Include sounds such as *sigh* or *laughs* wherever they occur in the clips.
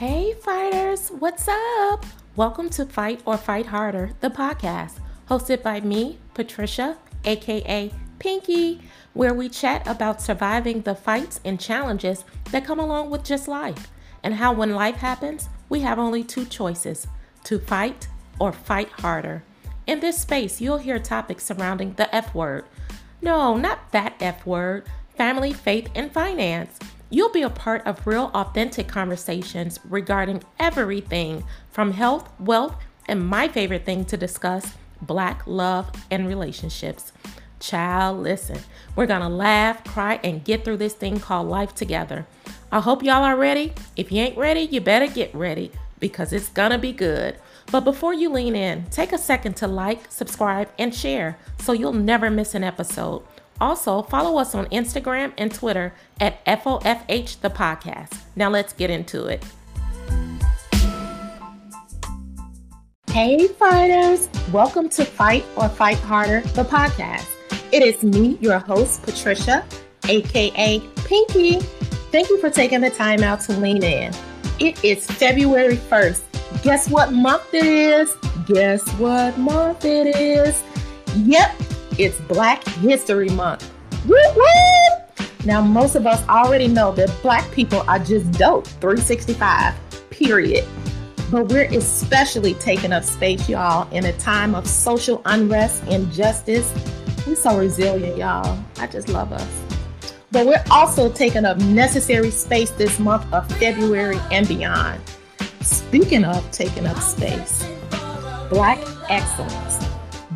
Hey, fighters, what's up? Welcome to Fight or Fight Harder, the podcast, hosted by me, Patricia, aka Pinky, where we chat about surviving the fights and challenges that come along with just life, and how when life happens, we have only two choices to fight or fight harder. In this space, you'll hear topics surrounding the F word. No, not that F word family, faith, and finance. You'll be a part of real, authentic conversations regarding everything from health, wealth, and my favorite thing to discuss black love and relationships. Child, listen, we're gonna laugh, cry, and get through this thing called life together. I hope y'all are ready. If you ain't ready, you better get ready because it's gonna be good. But before you lean in, take a second to like, subscribe, and share so you'll never miss an episode. Also, follow us on Instagram and Twitter at FOFH the podcast. Now let's get into it. Hey, fighters! Welcome to Fight or Fight Harder, the podcast. It is me, your host, Patricia, aka Pinky. Thank you for taking the time out to lean in. It is February 1st. Guess what month it is? Guess what month it is? Yep, it's Black History Month. Woo woo! Now, most of us already know that Black people are just dope, 365, period. But we're especially taking up space, y'all, in a time of social unrest, injustice, we're so resilient, y'all. I just love us. But we're also taking up necessary space this month of February and beyond. Speaking of taking up space, Black excellence,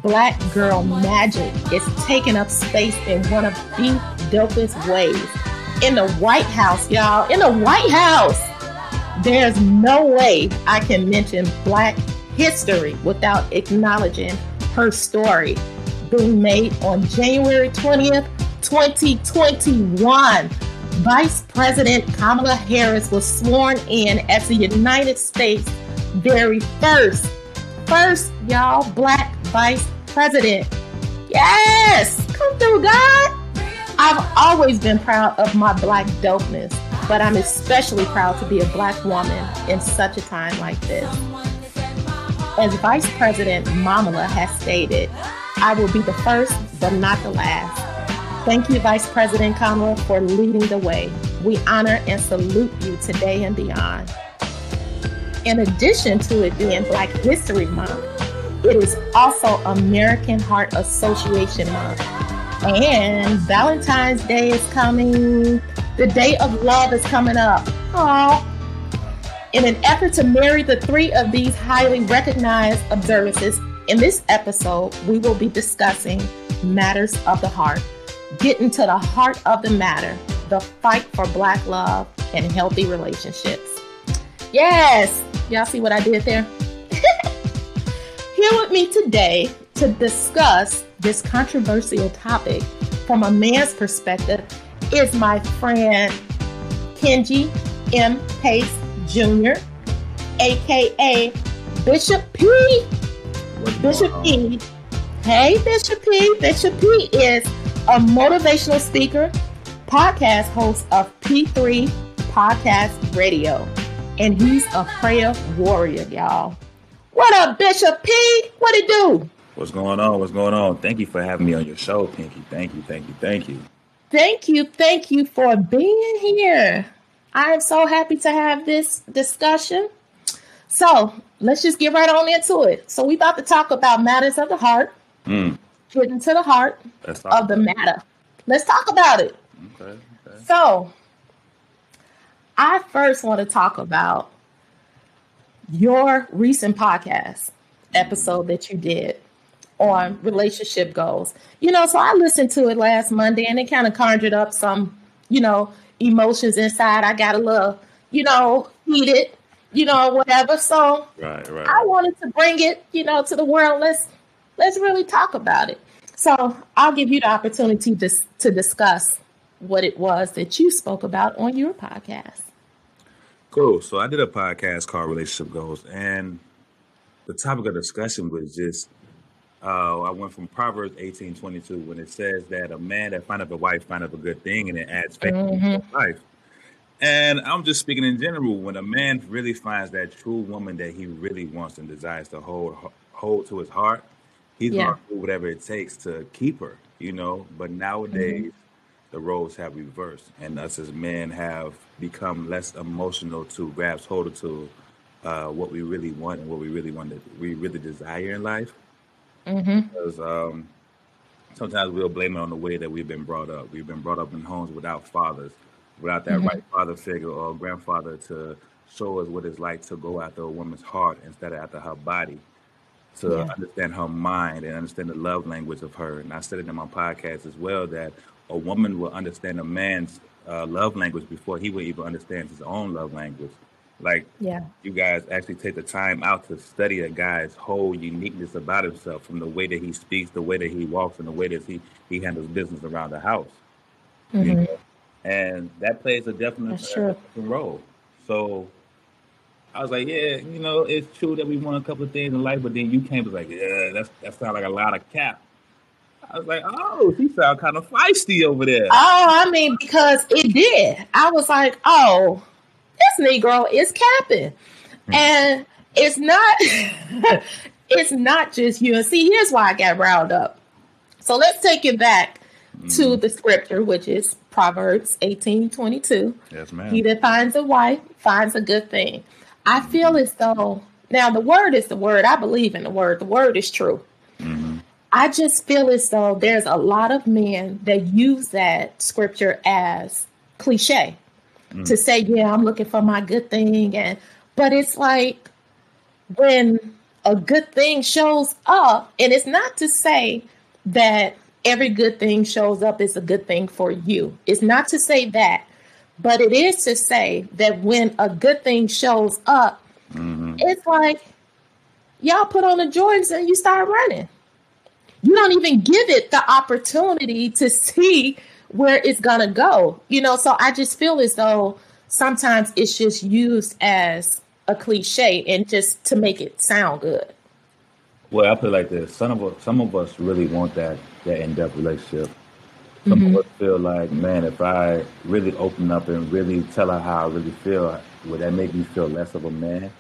Black girl magic is taking up space in one of the dopest ways. In the White House, y'all, in the White House, there's no way I can mention Black history without acknowledging her story being made on January 20th, 2021. Vice President Kamala Harris was sworn in as the United States' very first, first, y'all, black vice president. Yes! Come through, God! I've always been proud of my black dopeness, but I'm especially proud to be a black woman in such a time like this. As Vice President Kamala has stated, I will be the first, but not the last. Thank you, Vice President Kamala, for leading the way. We honor and salute you today and beyond. In addition to it being Black History Month, it is also American Heart Association Month. And Valentine's Day is coming. The Day of Love is coming up. Aww. In an effort to marry the three of these highly recognized observances, in this episode, we will be discussing matters of the heart, getting to the heart of the matter, the fight for Black love and healthy relationships. Yes, y'all see what I did there? *laughs* Here with me today to discuss this controversial topic from a man's perspective is my friend Kenji M. Pace Jr., aka Bishop P. Bishop P. Hey, Bishop P. Bishop P is a motivational speaker, podcast host of P3 Podcast Radio, and he's a prayer warrior, y'all. What up, Bishop P? What it do? What's going on? What's going on? Thank you for having me on your show, Pinky. Thank you, thank you, thank you. Thank you, thank you for being here. I am so happy to have this discussion. So let's just get right on into it. So we about to talk about matters of the heart. Mm. Getting to the heart of the matter. Let's talk about it. Okay, okay. So I first want to talk about your recent podcast episode that you did on relationship goals. You know, so I listened to it last Monday and it kind of conjured up some, you know, emotions inside. I got a little, you know, heated you know, whatever. So right, right. I wanted to bring it, you know, to the world. Let's let's really talk about it. So I'll give you the opportunity to to discuss what it was that you spoke about on your podcast. Cool. So I did a podcast called Relationship Goals, and the topic of discussion was just uh, I went from Proverbs eighteen twenty two when it says that a man that findeth a wife findeth a good thing, and it adds faith mm-hmm. to life. And I'm just speaking in general. When a man really finds that true woman that he really wants and desires to hold hold to his heart, he's Yeah. gonna do whatever it takes to keep her. You know. But hmm nowadays, the roles have reversed, and us as men have become less emotional to grasp hold of to uh, what we really want and what we really want to we really desire in life. hmm Because um, sometimes we'll blame it on the way that we've been brought up. We've been brought up in homes without fathers, without that hmm right father figure or grandfather to show us what it's like to go after a woman's heart instead of after her body, to Yeah. understand her mind and understand the love language of her. And I said it in my podcast as well that a woman will understand a man's uh, love language before he will even understand his own love language. Like Yeah. you guys actually take the time out to study a guy's whole uniqueness about himself from the way that he speaks, the way that he walks, and the way that he, he handles business around the house. You hmm know? And that plays a definite, uh, role. So I was like, yeah, you know, it's true that we want a couple of things in life, but then you came and was like, yeah, that's that sounds like a lot of cap. I was like, oh, she sound kind of feisty over there. Oh, I mean, because it did. I was like, oh, this Negro is capping. And it's not *laughs* it's not just you. And see, here's why I got riled up. So let's take it back to Mhm. the scripture, which is Proverbs 18 22. Yes, ma'am. He that finds a wife finds a good thing. I feel Mhm. as though now the word is the word. I believe in the word. The word is true. I just feel as though there's a lot of men that use that scripture as cliche hmm to say, yeah, I'm looking for my good thing. And but it's like when a good thing shows up, and it's not to say that every good thing shows up is a good thing for you. It's not to say that, but it is to say that when a good thing shows up, hmm it's like y'all put on the Jordans and you start running. You don't even give it the opportunity to see where it's gonna go. You know, so I just feel as though sometimes it's just used as a cliche and just to make it sound good. Well, I put it like this: some of us, some of us really want that that in-depth relationship. Some hmm of us feel like, man, if I really open up and really tell her how I really feel, would that make me feel less of a man?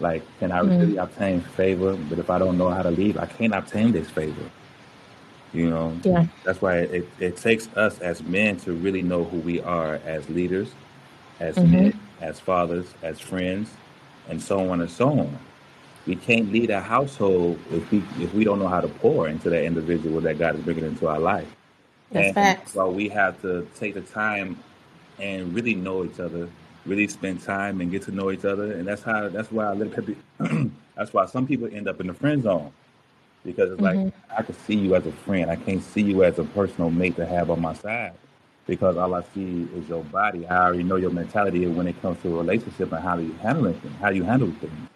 Like, can I hmm really obtain favor? But if I don't know how to leave, I can't obtain this favor. You know, Yeah. that's why it, it takes us as men to really know who we are as leaders, as hmm men, as fathers, as friends, and so on and so on. We can't lead a household if we if we don't know how to pour into that individual that God is bringing into our life. That's And facts. so we have to take the time and really know each other, really spend time and get to know each other. And that's how that's why I at the, that's why some people end up in the friend zone because it's like hmm I can see you as a friend. I can't see you as a personal mate to have on my side because all I see is your body. I already know your mentality when it comes to a relationship and how you handle it, how you handle things.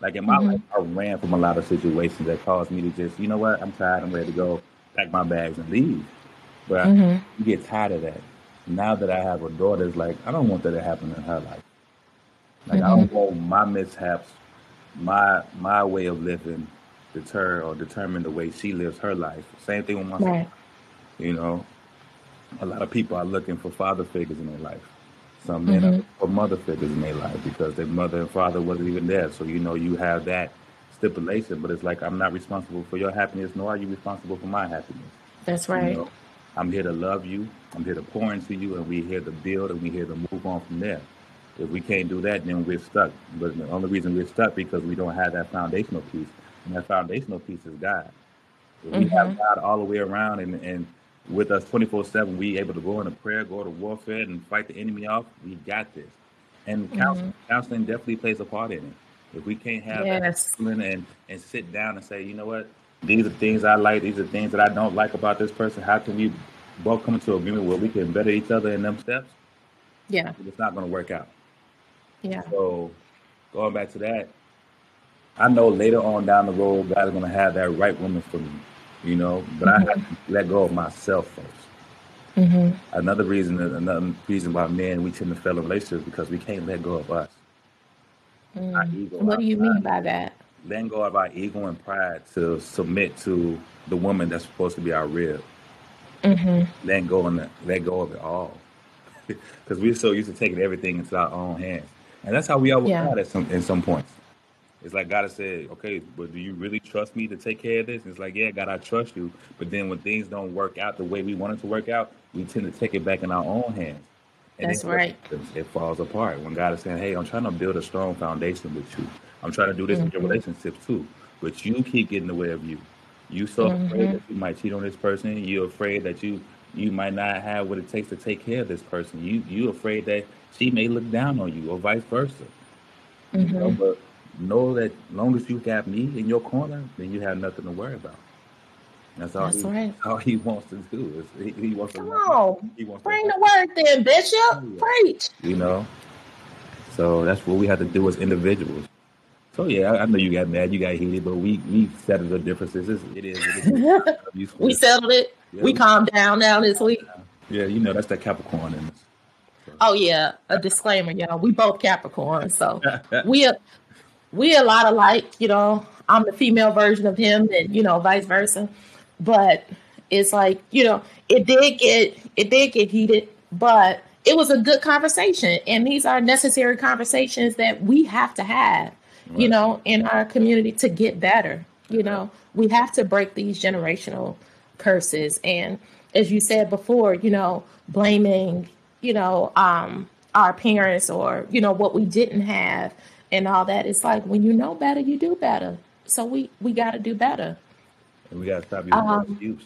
Like in my hmm life, I ran from a lot of situations that caused me to just, you know what, I'm tired. I'm ready to go pack my bags and leave. But hmm you get tired of that. Now that I have a daughter, it's like I don't want that to happen in her life. Like I don't want my mishaps, my my way of living, deter or determine the way she lives her life. Same thing with my son. Right. You know, a lot of people are looking for father figures in their life. Some men are hmm looking for mother figures in their life because their mother and father wasn't even there. So you know you have that stipulation, but it's like I'm not responsible for your happiness, nor are you responsible for my happiness. That's You right. know, I'm here to love you. I'm here to pour into you, and we're here to build, and we're here to move on from there. If we can't do that, then we're stuck. But the only reason we're stuck because we don't have that foundational piece, and that foundational piece is God. If we hmm have God all the way around, and and with us 24/7, we able to go into prayer, go to warfare, and fight the enemy off. We got this. And hmm counseling, counseling definitely plays a part in it. If we can't have Yes. counseling and and sit down and say, you know what, these are things I like, these are things that I don't like about this person. How can we both come into agreement where we can better each other in them steps? Yeah. It's not going to work out. Yeah. So going back to that, I know later on down the road, God is going to have that right woman for me, you know, but I have to let go of myself first. hmm Another reason, another reason why men we tend to fail in relationships because we can't let go of us, Mm. ego, What do you pride. mean by that? Letting go of our ego and pride to submit to the woman that's supposed to be our rib. hmm Letting go and let go of it all. *laughs* because we're so used to taking everything into our own hands, and that's how we with Yeah. At some in some points. It's like God has said, okay, but do you really trust me to take care of this? And it's like, yeah, God, I trust you. But then when things don't work out the way we want it to work out, we tend to take it back in our own hands. And That's what right. It falls apart. When God is saying, hey, I'm trying to build a strong foundation with you. I'm trying to do this in your hmm relationships too. But you keep getting in the way of you. You so afraid hmm that you might cheat on this person. You're afraid that you you might not have what it takes to take care of this person. You you afraid that she may look down on you or vice versa. You know, hmm but know that long as you got me in your corner, then you have nothing to worry about. That's all That's he right. all he wants to do. Is he, he wants to Come on. He wants to Bring hold the word then, Bishop. Oh, you. Preach. You know. So that's what we have to do as individuals. So yeah, I, I know you got mad, you got heated, but we we settled the differences. It's, it is. It is *laughs* we settled it. Yeah, We we calmed down now this week. yeah, you know that's that Capricorn in Oh yeah, a disclaimer, y'all. We both Capricorn, so *laughs* we a we a lot alike. You know, I'm the female version of him, and you know, vice versa. But it's like you know, it did get it did get heated, but it was a good conversation, and these are necessary conversations that we have to have. You know, in our community to get better. You know, we have to break these generational curses, and as you said before, you know, blaming you know, um, our parents or, you know, what we didn't have and all that. It's like when you know better, you do better. So we, we got to do better. And we gotta stop using Um, excuse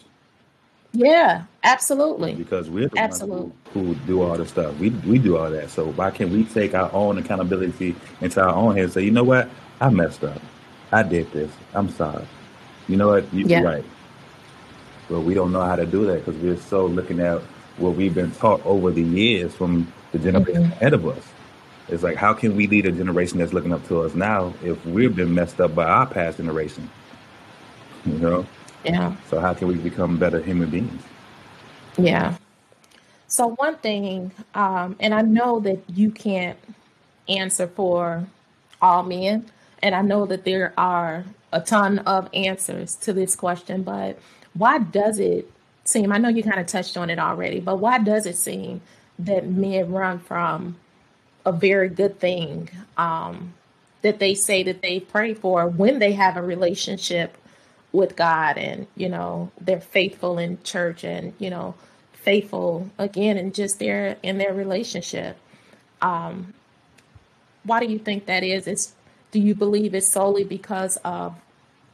yeah, absolutely. because we're the ones Absolutely. who, who do all the stuff. We we do all that. So why can't we take our own accountability into our own hands and say, you know what, I messed up. I did this. I'm sorry. You know what? You- You're Yeah. right. But we don't know how to do that because we're so looking at what we've been taught over the years from the generation hmm ahead of us. It's like, how can we lead a generation that's looking up to us now if we've been messed up by our past generation? You know? Yeah. So how can we become better human beings? Yeah. So one thing, um, and I know that you can't answer for all men, and I know that there are a ton of answers to this question, but why does it seem, I know you kind of touched on it already, but why does it seem that men run from a very good thing um, that they say that they pray for when they have a relationship with God and, you know, they're faithful in church and, you know, faithful again and just their in their relationship. Um, why do you think that is? It's do you believe it's solely because of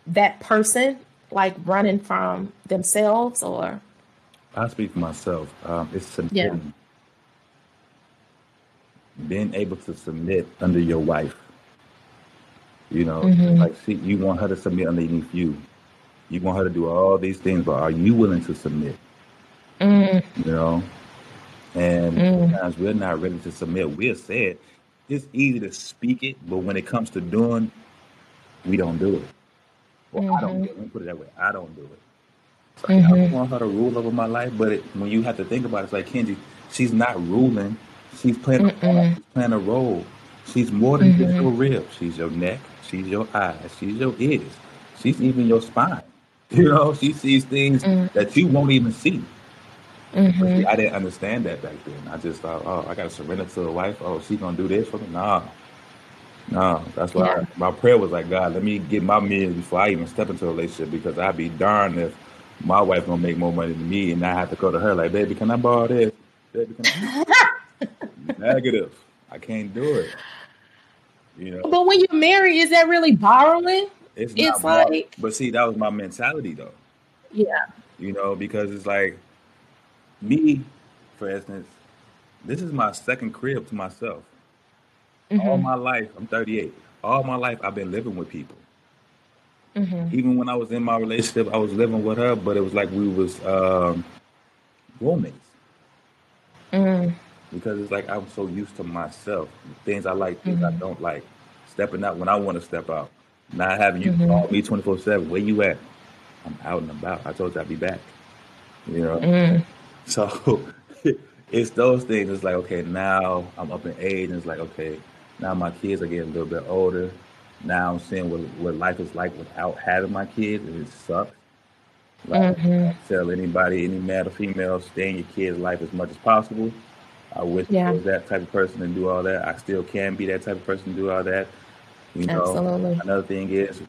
that person like running from themselves or I speak for myself. Um, it's yeah. Being able to submit under your wife. You know, Mhm. like she, you want her to submit underneath you. You want her to do all these things, but are you willing to submit? Mm, You know, and mm, sometimes we're not ready to submit. We're said it's easy to speak it, but when it comes to doing, we don't do it. Well, I don't mhm, do it. Let me put it that way. I don't do it. Like I don't want her to rule over my life, but it, when you have to think about it, it's like Kenji, she's not ruling. She's playing a She's playing a role. She's more than just your mhm, ribs. She's your neck. She's your eyes. She's your ears. She's even your spine. *laughs* You know, she sees things mm, that you won't even see. But see. I didn't understand that back then. I just thought, oh, I got to surrender to a wife. Oh, she gonna do this for me? Nah, nah. That's why Yeah. I, my prayer was like, God, let me get my millions before I even step into a relationship because I'd be darned if my wife gonna make more money than me and I have to go to her like, baby, can I borrow this? Baby, can I? *laughs* Negative. I can't do it. You know, But when you're married, is that really borrowing? it's It's not like, But see, that was my mentality though. yeah. You know, because it's like me, for instance, this is my second crib to myself. All Mhm. my life, I'm 38. All my life, I've been living with people. Mhm. Even when I was in my relationship, I was living with her, but it was like we was um, roommates Mm. Because it's like I'm so used to myself, things I like, things I Mhm. don't like, stepping out when I want to step out, not having you Mhm. call me 24 seven. Where you at? I'm out and about. I told you I'd be back. You know. Mm. *laughs* So *laughs* it's those things. It's like, okay, now I'm up in age, and it's like, okay, now my kids are getting a little bit older. Now I'm seeing what, what life is like without having my kids, and it sucks. Like, Mhm. I tell anybody, any male or female, stay in your kids' life as much as possible. I wish Yeah. I was that type of person to do all that. I still can be that type of person to do all that. You know, Absolutely. another thing is,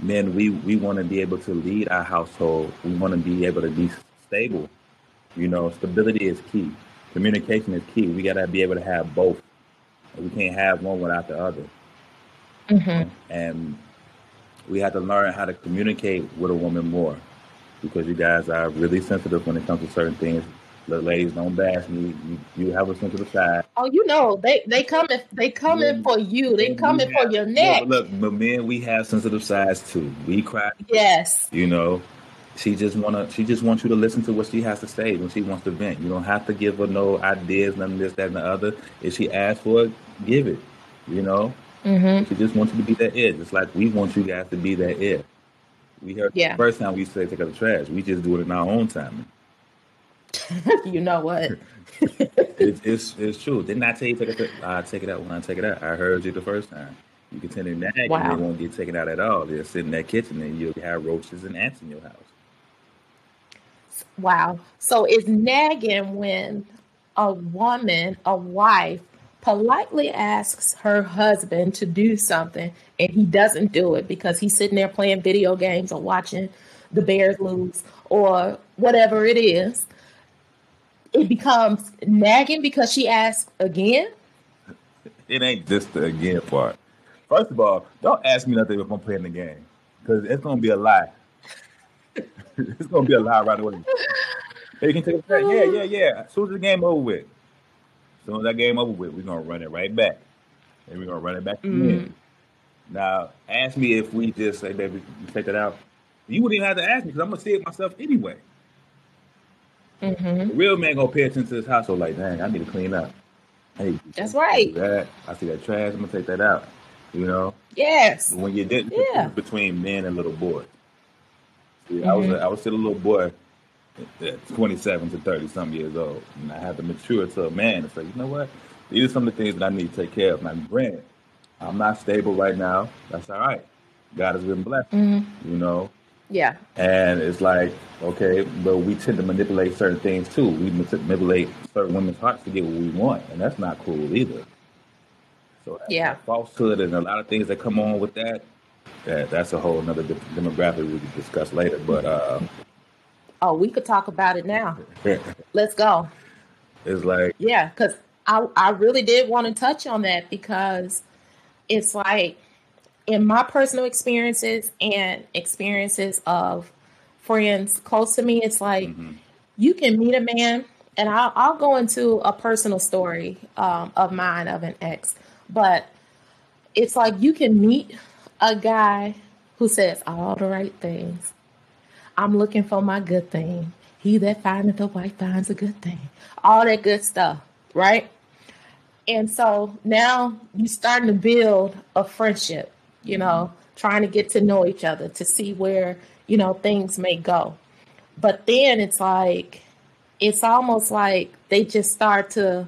men, we, we want to be able to lead our household. We want to be able to be stable. You know, stability is key. Communication is key. We got to be able to have both. We can't have one without the other. hmm And we have to learn how to communicate with a woman more because you guys are really sensitive when it comes to certain things. The ladies don't bash me. You, you have a sensitive side. Oh, you know they they coming they coming for you. They coming for your neck. Look, look, but men, we have sensitive sides too. We cry. Yes. You know, she just wanna. She just wants you to listen to what she has to say when she wants to vent. You don't have to give her no ideas, none of this, that, and the other. If she asks for it, give it. You know, hmm she just wants you to be that ear, just like we want you guys to be that ear. We heard Yeah. the first time we said take out the trash. We just do it in our own time. *laughs* you know what? *laughs* It's it's, it's true. Didn't I tell you take it? I take it out when I take it out. I heard you the first time. You continue to nag, Wow. and it won't get taken out at all. They'll sit in that kitchen, and you'll have roaches and ants in your house. Wow. So it's nagging when a woman, a wife, politely asks her husband to do something and he doesn't do it because he's sitting there playing video games or watching the Bears lose or whatever it is. It becomes nagging because she asks again. It ain't just the again part. First of all, don't ask me nothing if I'm playing the game, because it's gonna be a lie. *laughs* it's gonna be a lie right away. Hey, you can take a. Yeah, yeah, yeah. As soon as the game over with, as soon as that game over with, we're gonna run it right back, and we're gonna run it back mm. again. Now, ask me if we just say, "Baby, you take that out." You wouldn't even have to ask me because I'm gonna see it myself anyway. Hmm The real man gonna pay attention to his household. Like, dang, I need to clean up. Hey, That's right. that. I see that trash. I'm gonna take that out. You know, Yes. when you did Yeah. between men and little boys. See, I was a, I was still a little boy, at 27 to 30 some years old, and I had to mature to a man and say, you know what? These are some of the things that I need to take care of. Now, granted, I'm not stable right now. That's all right. God has been blessed. hmm You know, Yeah. and it's like, okay, but we tend to manipulate certain things too. We manipulate certain women's hearts to get what we want, and that's not cool either. So that- Yeah. falsehood and a lot of things that come on with that, that that's a whole another de- demographic we could discuss later. But uh, Oh, we could talk about it now. *laughs* Let's go. it's like, Yeah, because I, I really did want to touch on that because it's like in my personal experiences and experiences of friends close to me, it's like mhm, you can meet a man, and I'll, I'll go into a personal story um, of mine of an ex, but it's like you can meet a guy who says all the right things. I'm looking for my good thing. He that findeth a wife finds a good thing. All that good stuff, right? And so now you're starting to build a friendship, you know, trying to get to know each other to see where, you know, things may go. But then it's like, it's almost like they just start to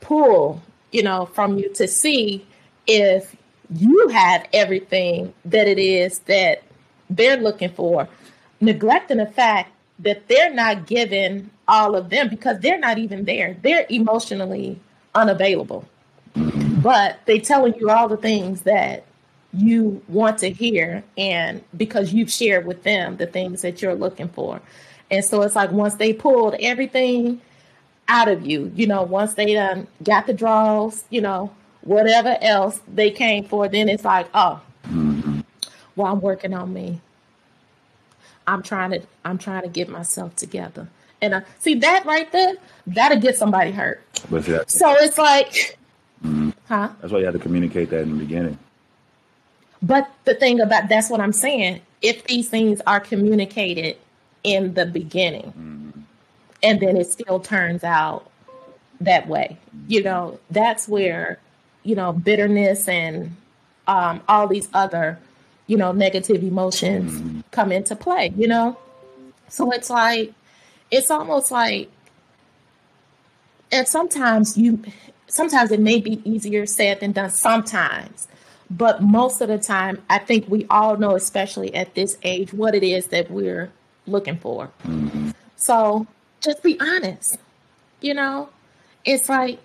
pull, you know, from you to see if you have everything that it is that they're looking for, neglecting the fact that they're not giving all of them because they're not even there. They're emotionally unavailable. But they telling you all the things that you want to hear and because you've shared with them the things that you're looking for. And so it's like once they pulled everything out of you, you know, once they done got the draws, you know, whatever else they came for, then it's like, oh, mhm. well, I'm working on me. I'm trying to I'm trying to get myself together. And uh, see that right there, that'll get somebody hurt. but that, So it's like, mhm. huh? that's why you had to communicate that in the beginning. But the thing about that's what I'm saying. If these things are communicated in the beginning, Mhm. and then it still turns out that way, you know, that's where you know bitterness and um, all these other you know negative emotions Mhm. come into play. You know, so it's like it's almost like, and sometimes you, sometimes it may be easier said than done. Sometimes. But most of the time, I think we all know, especially at this age, what it is that we're looking for. Mhm. So just be honest, you know? it's like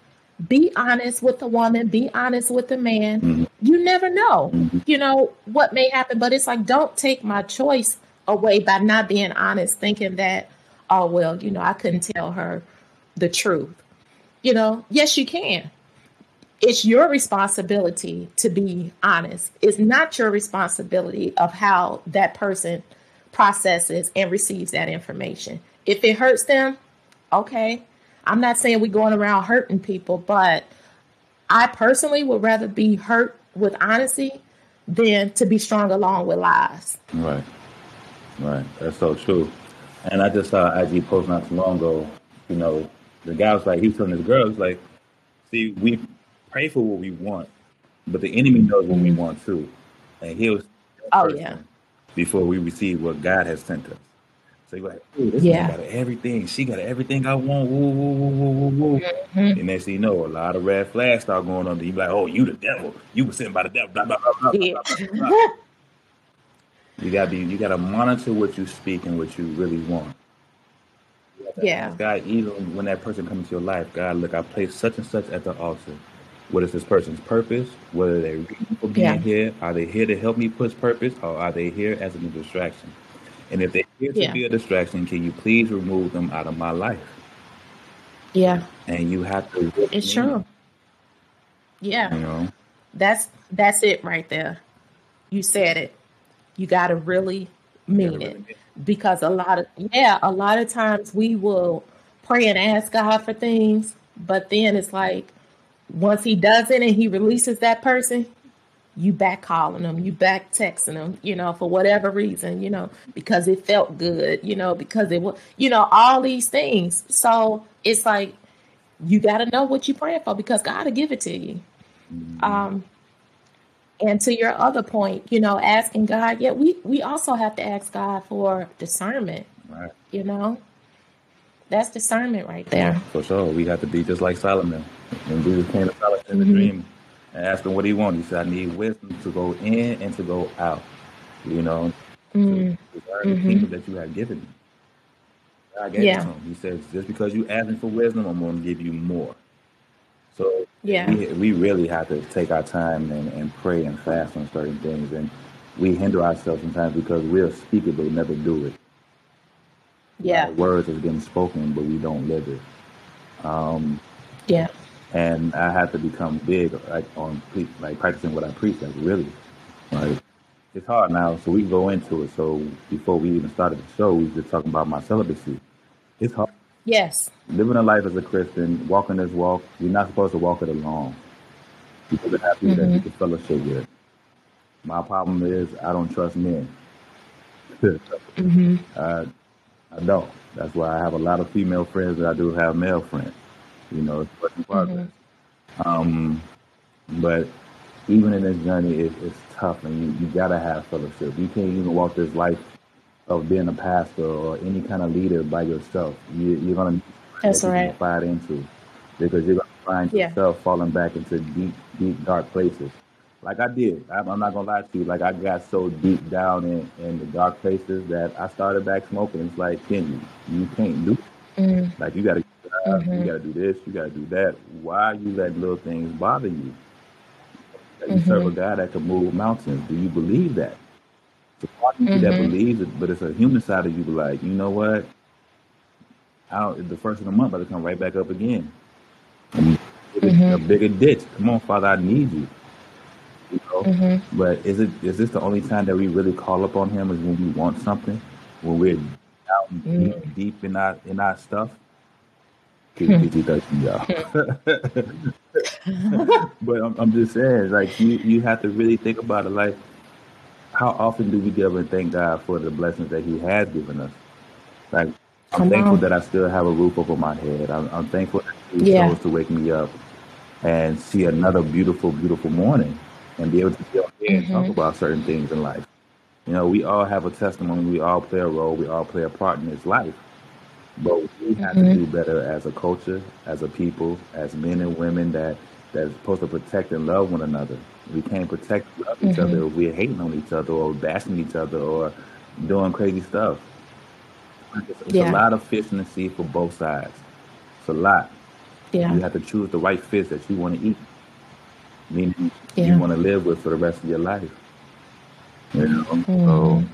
be honest with the woman, be honest with the man. Mm-hmm. You never know, mm-hmm. you know, what may happen. But it's like, don't take my choice away by not being honest, thinking that, oh, well, you know, I couldn't tell her the truth. You know, yes, you can. It's your responsibility to be honest. It's not your responsibility of how that person processes and receives that information. If it hurts them, okay, I'm not saying we're going around hurting people, but I personally would rather be hurt with honesty than to be strung along with lies. Right. Right. That's so true. And I just saw IG post not too long ago, you know, the guy was like, he was telling his girl, like, see, we pray for what we want, but the enemy knows what we mm-hmm. want too. And he was, oh, yeah. Before we receive what God has sent us. So you're like, this yeah. got everything. She got everything I want. Woo, woo, woo, woo, woo, woo. Mm-hmm. And next thing you know, a lot of red flags start going on. You be like, oh, you the devil. You were sent by the devil. Blah, blah, blah, yeah. *laughs* you gotta be. You gotta monitor what you speak and what you really want. Yeah. God, even when that person comes into your life, God, look, I place such and such at the altar. What is this person's purpose? What are they for being yeah. here? Are they here to help me push purpose, or are they here as a distraction? And if they're here to yeah. be a distraction, can you please remove them out of my life? Yeah. And you have to. It's true. Yeah. You know. That's that's it right there. You said it. You got to really mean it because a lot of yeah, a lot of times we will pray and ask God for things, but then it's like once He does it and He releases that person, you back calling them, you back texting them, you know, for whatever reason, you know, because it felt good, you know, because it was, you know, all these things. So it's like you got to know what you're praying for because God will give it to you. Mm-hmm. Um, and to your other point, you know, asking God, yeah, we we also have to ask God for discernment. Right. You know, that's discernment right there. For sure, we have to be just like Solomon when Jesus came to Solomon in the mm-hmm. dream and asked him what he wanted. He said, I need wisdom to go in and to go out, you know, mm-hmm. to learn the kingdom that you have given me. God gave yeah. it to him. He says, just because you asking for wisdom, I'm going to give you more. So yeah, we, we really have to take our time and, and pray and fast on certain things. And we hinder ourselves sometimes because we'll speak it, but never do it. Yeah. words are getting spoken, but we don't live it. Um, yeah and I had to become big like on like practicing what I preach. Like really, like it's hard now. So we go into it. So before we even started the show, we were just talking about my celibacy. It's hard. Yes. Living a life as a Christian, walking this walk, you're not supposed to walk it alone. People that have people mm-hmm. that you can fellowship with. My problem is I don't trust men. mm-hmm. *laughs* uh, I don't. That's why I have a lot of female friends that I do have male friends. You know, it's work in progress. Mm-hmm. Um, but even in this journey, it, it's tough, and you, you gotta have fellowship. You can't even walk this life of being a pastor or any kind of leader by yourself. You, you're gonna that's right. Fight into because you're gonna find yeah. yourself falling back into deep, deep, dark places. Like I did. I'm, I'm not gonna lie to you. Like I got so deep down in, in the dark places that I started back smoking. It's like, can you? You can't do. It. Mm. Like you gotta Mm-hmm. You got to do this. You got to do that. Why are you letting little things bother you? You mm-hmm. serve a God that can move mountains. Do you believe that? So part of you that mm-hmm. believes it, but it's a human side of you. Like, you know what? I the first of the month, about to come right back up again. Mm-hmm. A bigger ditch. Come on, Father, I need you. You know? Mm-hmm. But is it is this the only time that we really call upon Him? Is when we want something? When we're down deep, mm. deep in our in our stuff? Y'all. *laughs* but I'm, I'm, just saying, like you, you have to really think about it. Like, how often do we give and thank God for the blessings that He has given us? Like, I'm Come thankful on. that I still have a roof over my head. I'm, I'm thankful that He yeah. chose to wake me up and see another beautiful, beautiful morning, and be able to sit here and mm-hmm. talk about certain things in life. You know, we all have a testimony. We all play a role. We all play a part in this life. But we have mm-hmm. to do better as a culture, as a people, as men and women that that's supposed to protect and love one another. We can't protect love each mm-hmm. other if we're hating on each other or bashing each other or doing crazy stuff. It's, it's yeah. a lot of fish in the sea for both sides. It's a lot. You have to choose the right fish that you want to eat, meaning you want to live with for the rest of your life. You know, so Mhm.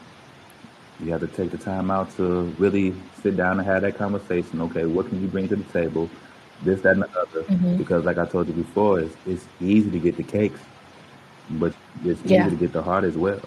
You have to take the time out to really sit down and have that conversation. Okay, what can you bring to the table? This, that, and the other. Mhm. Because, like I told you before, it's, it's easy to get the cakes, but it's easy to get the heart as well.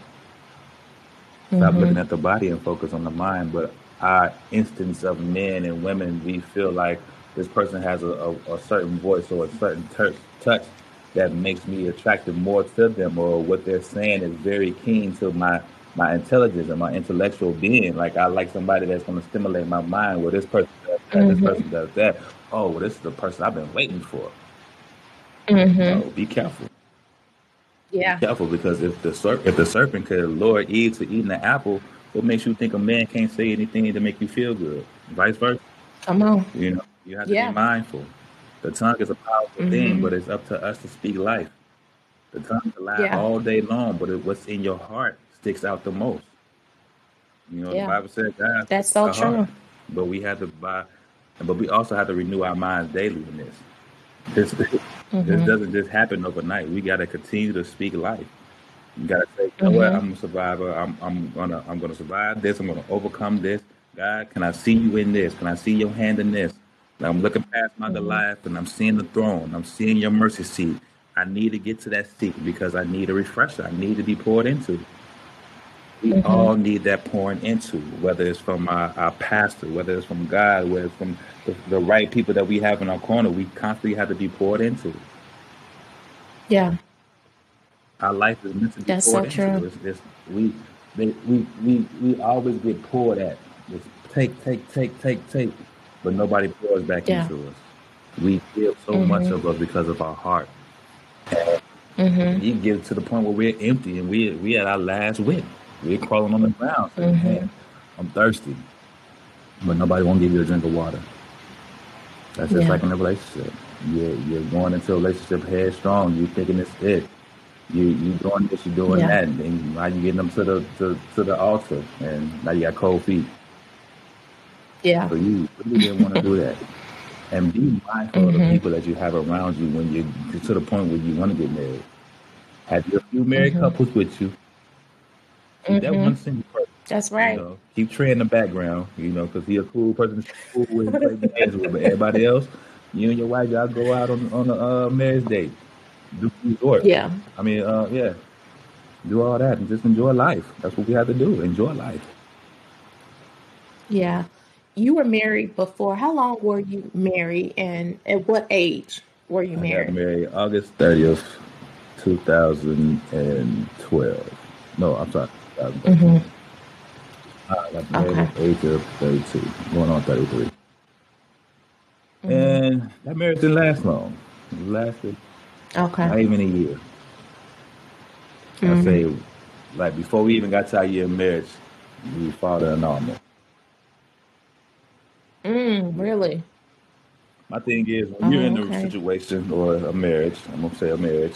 Stop looking at the body and focus on the mind. But our instance of men and women, we feel like this person has a, a, a certain voice or a certain touch, touch that makes me attracted more to them, or what they're saying is very keen to my my intelligence and my intellectual being. Like I like somebody that's going to stimulate my mind. Well, this person does that. This Mhm. person does that. Oh, well, this is the person I've been waiting for. Mhm. So be careful. Yeah. Careful because if the serp if the serpent could lure Eve to eating the apple, what makes you think a man can't say anything to make you feel good? Vice versa. Come on. You know, you have to Yeah. be mindful. The tongue is a powerful thing, Mhm. but it's up to us to speak life. The tongue can lie Yeah. all day long, but it, what's in your heart sticks out the most. You know, Yeah. the Bible says God That's so heart, true. but we have to buy, but we also have to renew our minds daily in this. This, *laughs* this Mhm. doesn't just happen overnight. We got to continue to speak life. You gotta say, you know what? Mhm. I'm a survivor. I'm I'm gonna I'm gonna survive this. I'm gonna overcome this. God, can I see you in this? Can I see your hand in this? I'm looking past my Mhm. Goliath and I'm seeing the throne. I'm seeing your mercy seat. I need to get to that seat because I need a refresher. I need to be poured into. We Mhm. all need that pouring into, whether it's from our, our pastor, whether it's from God, whether it's from the, the right people that we have in our corner. We constantly have to be poured into. Yeah. Our life is meant to be That's so poured into. true. It's, it's, we, they, we, we, we always get poured at. It's take, take, take, take, take, but nobody pours back Yeah. into us. We give so much Mhm. of us because of our heart. Mhm. You get to the point where we're empty and we we at our last wick. We're crawling on the ground saying, Mhm. "Man, I'm thirsty," but nobody won't give you a drink of water. That's just Yeah. like in a relationship. You're you're going into a relationship headstrong. You thinking it's it. You you doing this, you're doing Yeah. that, and then now you're getting them to the to, to the altar, and now you got cold feet. Yeah. So you really didn't want to do that. And be mindful of the Mhm. people that you have around you when you get to the point where you want to get married. Have your few married Mhm. couples with you. Keep that one single person. That's You right. know, keep Trey in the background. You know, because he a cool person, to cool with, play games with. But everybody else, you and your wife, y'all go out on on a uh, marriage date, do resort. Yeah. I mean, uh, yeah, do all that and just enjoy life. That's what we have to do. Enjoy life. Yeah. You were married before. How long were you married and at what age were you I got married? married August thirtieth, two thousand and twelve. No, I'm sorry. 2013. Mhm. I got married Okay. the age of 32, going on 33. Mhm. And that marriage didn't last long. It lasted Okay. not even a year. I Mhm. say, like, before we even got to our year of marriage, we fought an normal. Mm, really? My thing is, when you're Oh, in a situation or a marriage, I'm going to say a marriage,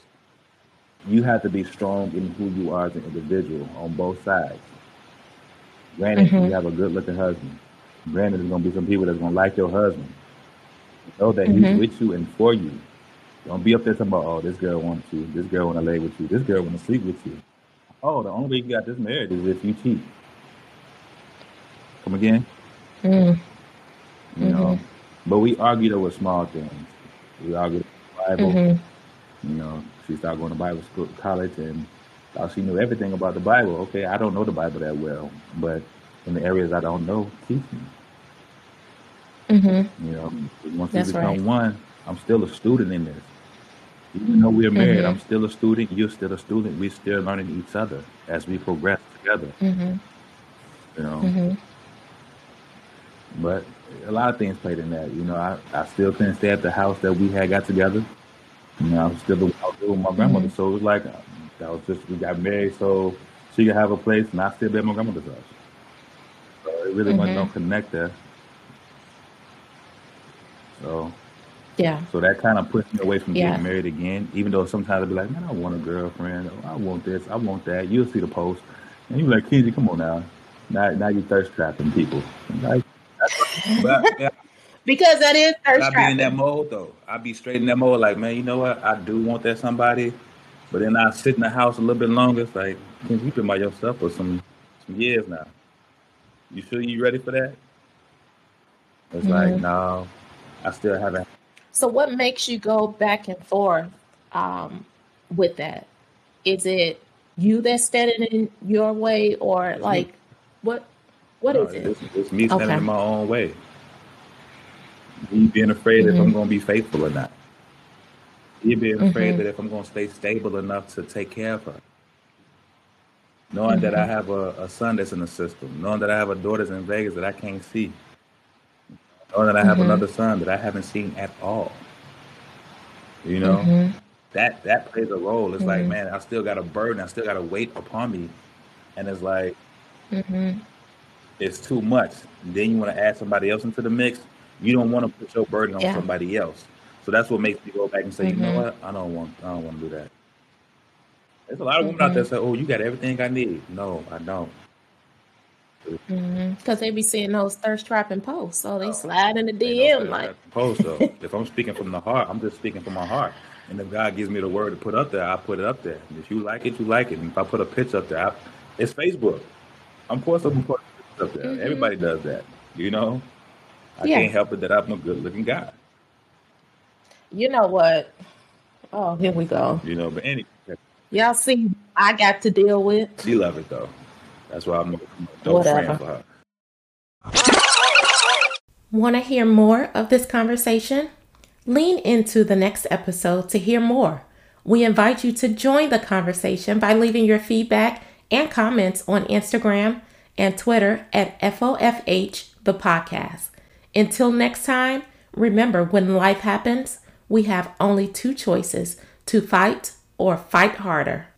you have to be strong in who you are as an individual on both sides. Granted, you Mhm. have a good looking husband. Granted, there's going to be some people that's going to like your husband. Know that he's Mhm. with you and for you. Don't be up there talking about, oh, this girl wants you. This girl want to lay with you. This girl want to sleep with you. Oh, the only way you got this married is if you cheat. Come again? Mm, You know? mhm. But we argued over small things. We argued over Bible. Mhm. You know, she started going to Bible school, college, and thought she knew everything about the Bible. Okay, I don't know the Bible that well, but in the areas I don't know, teach me. Mhm. You know, once we That's become right. one, I'm still a student in this. Even though we're married, Mhm. I'm still a student. You're still a student. We're still learning each other as we progress together. Mhm. You know, Mhm. but a lot of things played in that. You know, I, I still couldn't stay at the house that we had got together. You know, I was still I was still with my grandmother, Mhm. so it was like uh, that was just we got married so she could have a place, and I still be at my grandmother's house. So it really wasn't no connect there. So Yeah. so that kind of pushed me away from Yeah. getting married again. Even though sometimes I'd be like, man, I want a girlfriend. I want this. I want that. You'll see the post, and you be like, Kenzie, come on now. Now, now you thirst trapping people. Like, but *laughs* yeah, because that is thirst I be in that mode though. I'd be straight in that mode, like man, you know what? I do want that somebody, but then I sit in the house a little bit longer. It's like you've been by yourself for some some years now. You sure you ready for that? It's mm-hmm. like no, I still haven't. So what makes you go back and forth um, with that? Is it you that's standing in your way, or like what? What no, is it? It's, it's me standing okay. in my own way. Me being afraid mm-hmm. if I'm mm-hmm. going to be faithful or not. You being afraid mm-hmm. that if I'm going to stay stable enough to take care of her. Knowing mm-hmm. that I mm-hmm. have a, a, son that's in the system. Knowing that I have a daughter that's in Vegas that I can't see. Knowing that I have mm-hmm. another son that I haven't seen at all. You know? That that plays a role. It's like, man, I still got a burden. I still got a weight upon me. And it's like, it's too much. Then you want to add somebody else into the mix you don't want to put your burden on yeah. somebody else. So that's what makes me go back and say, mm-hmm. you know mm-hmm. what? I don't want. I don't want to do that. There's a lot of women mm-hmm. out there say, "Oh, you got everything I need." No, I don't. Because mm-hmm. they be seeing those thirst trapping posts, so they oh, slide in the DM like post. though. if I'm speaking from the heart, I'm just speaking from my heart. And if God gives me the word to put up there, I put it up there. And if you like it, you like it. And if I put a picture up there, I, it's Facebook. I'm course I'm put up there. Mm-hmm. Everybody does that, you know. I yeah. can't help it that I'm a good looking guy. You know what? Oh, here we go. You know, but anyway. Y'all see, I got to deal with. She love it though. That's why I'm a dope friend for her. Want to hear more of this conversation? Lean into the next episode to hear more. We invite you to join the conversation by leaving your feedback and comments on Instagram and Twitter at FOFH the podcast. Until next time, remember when life happens, we have only two choices to fight or fight harder.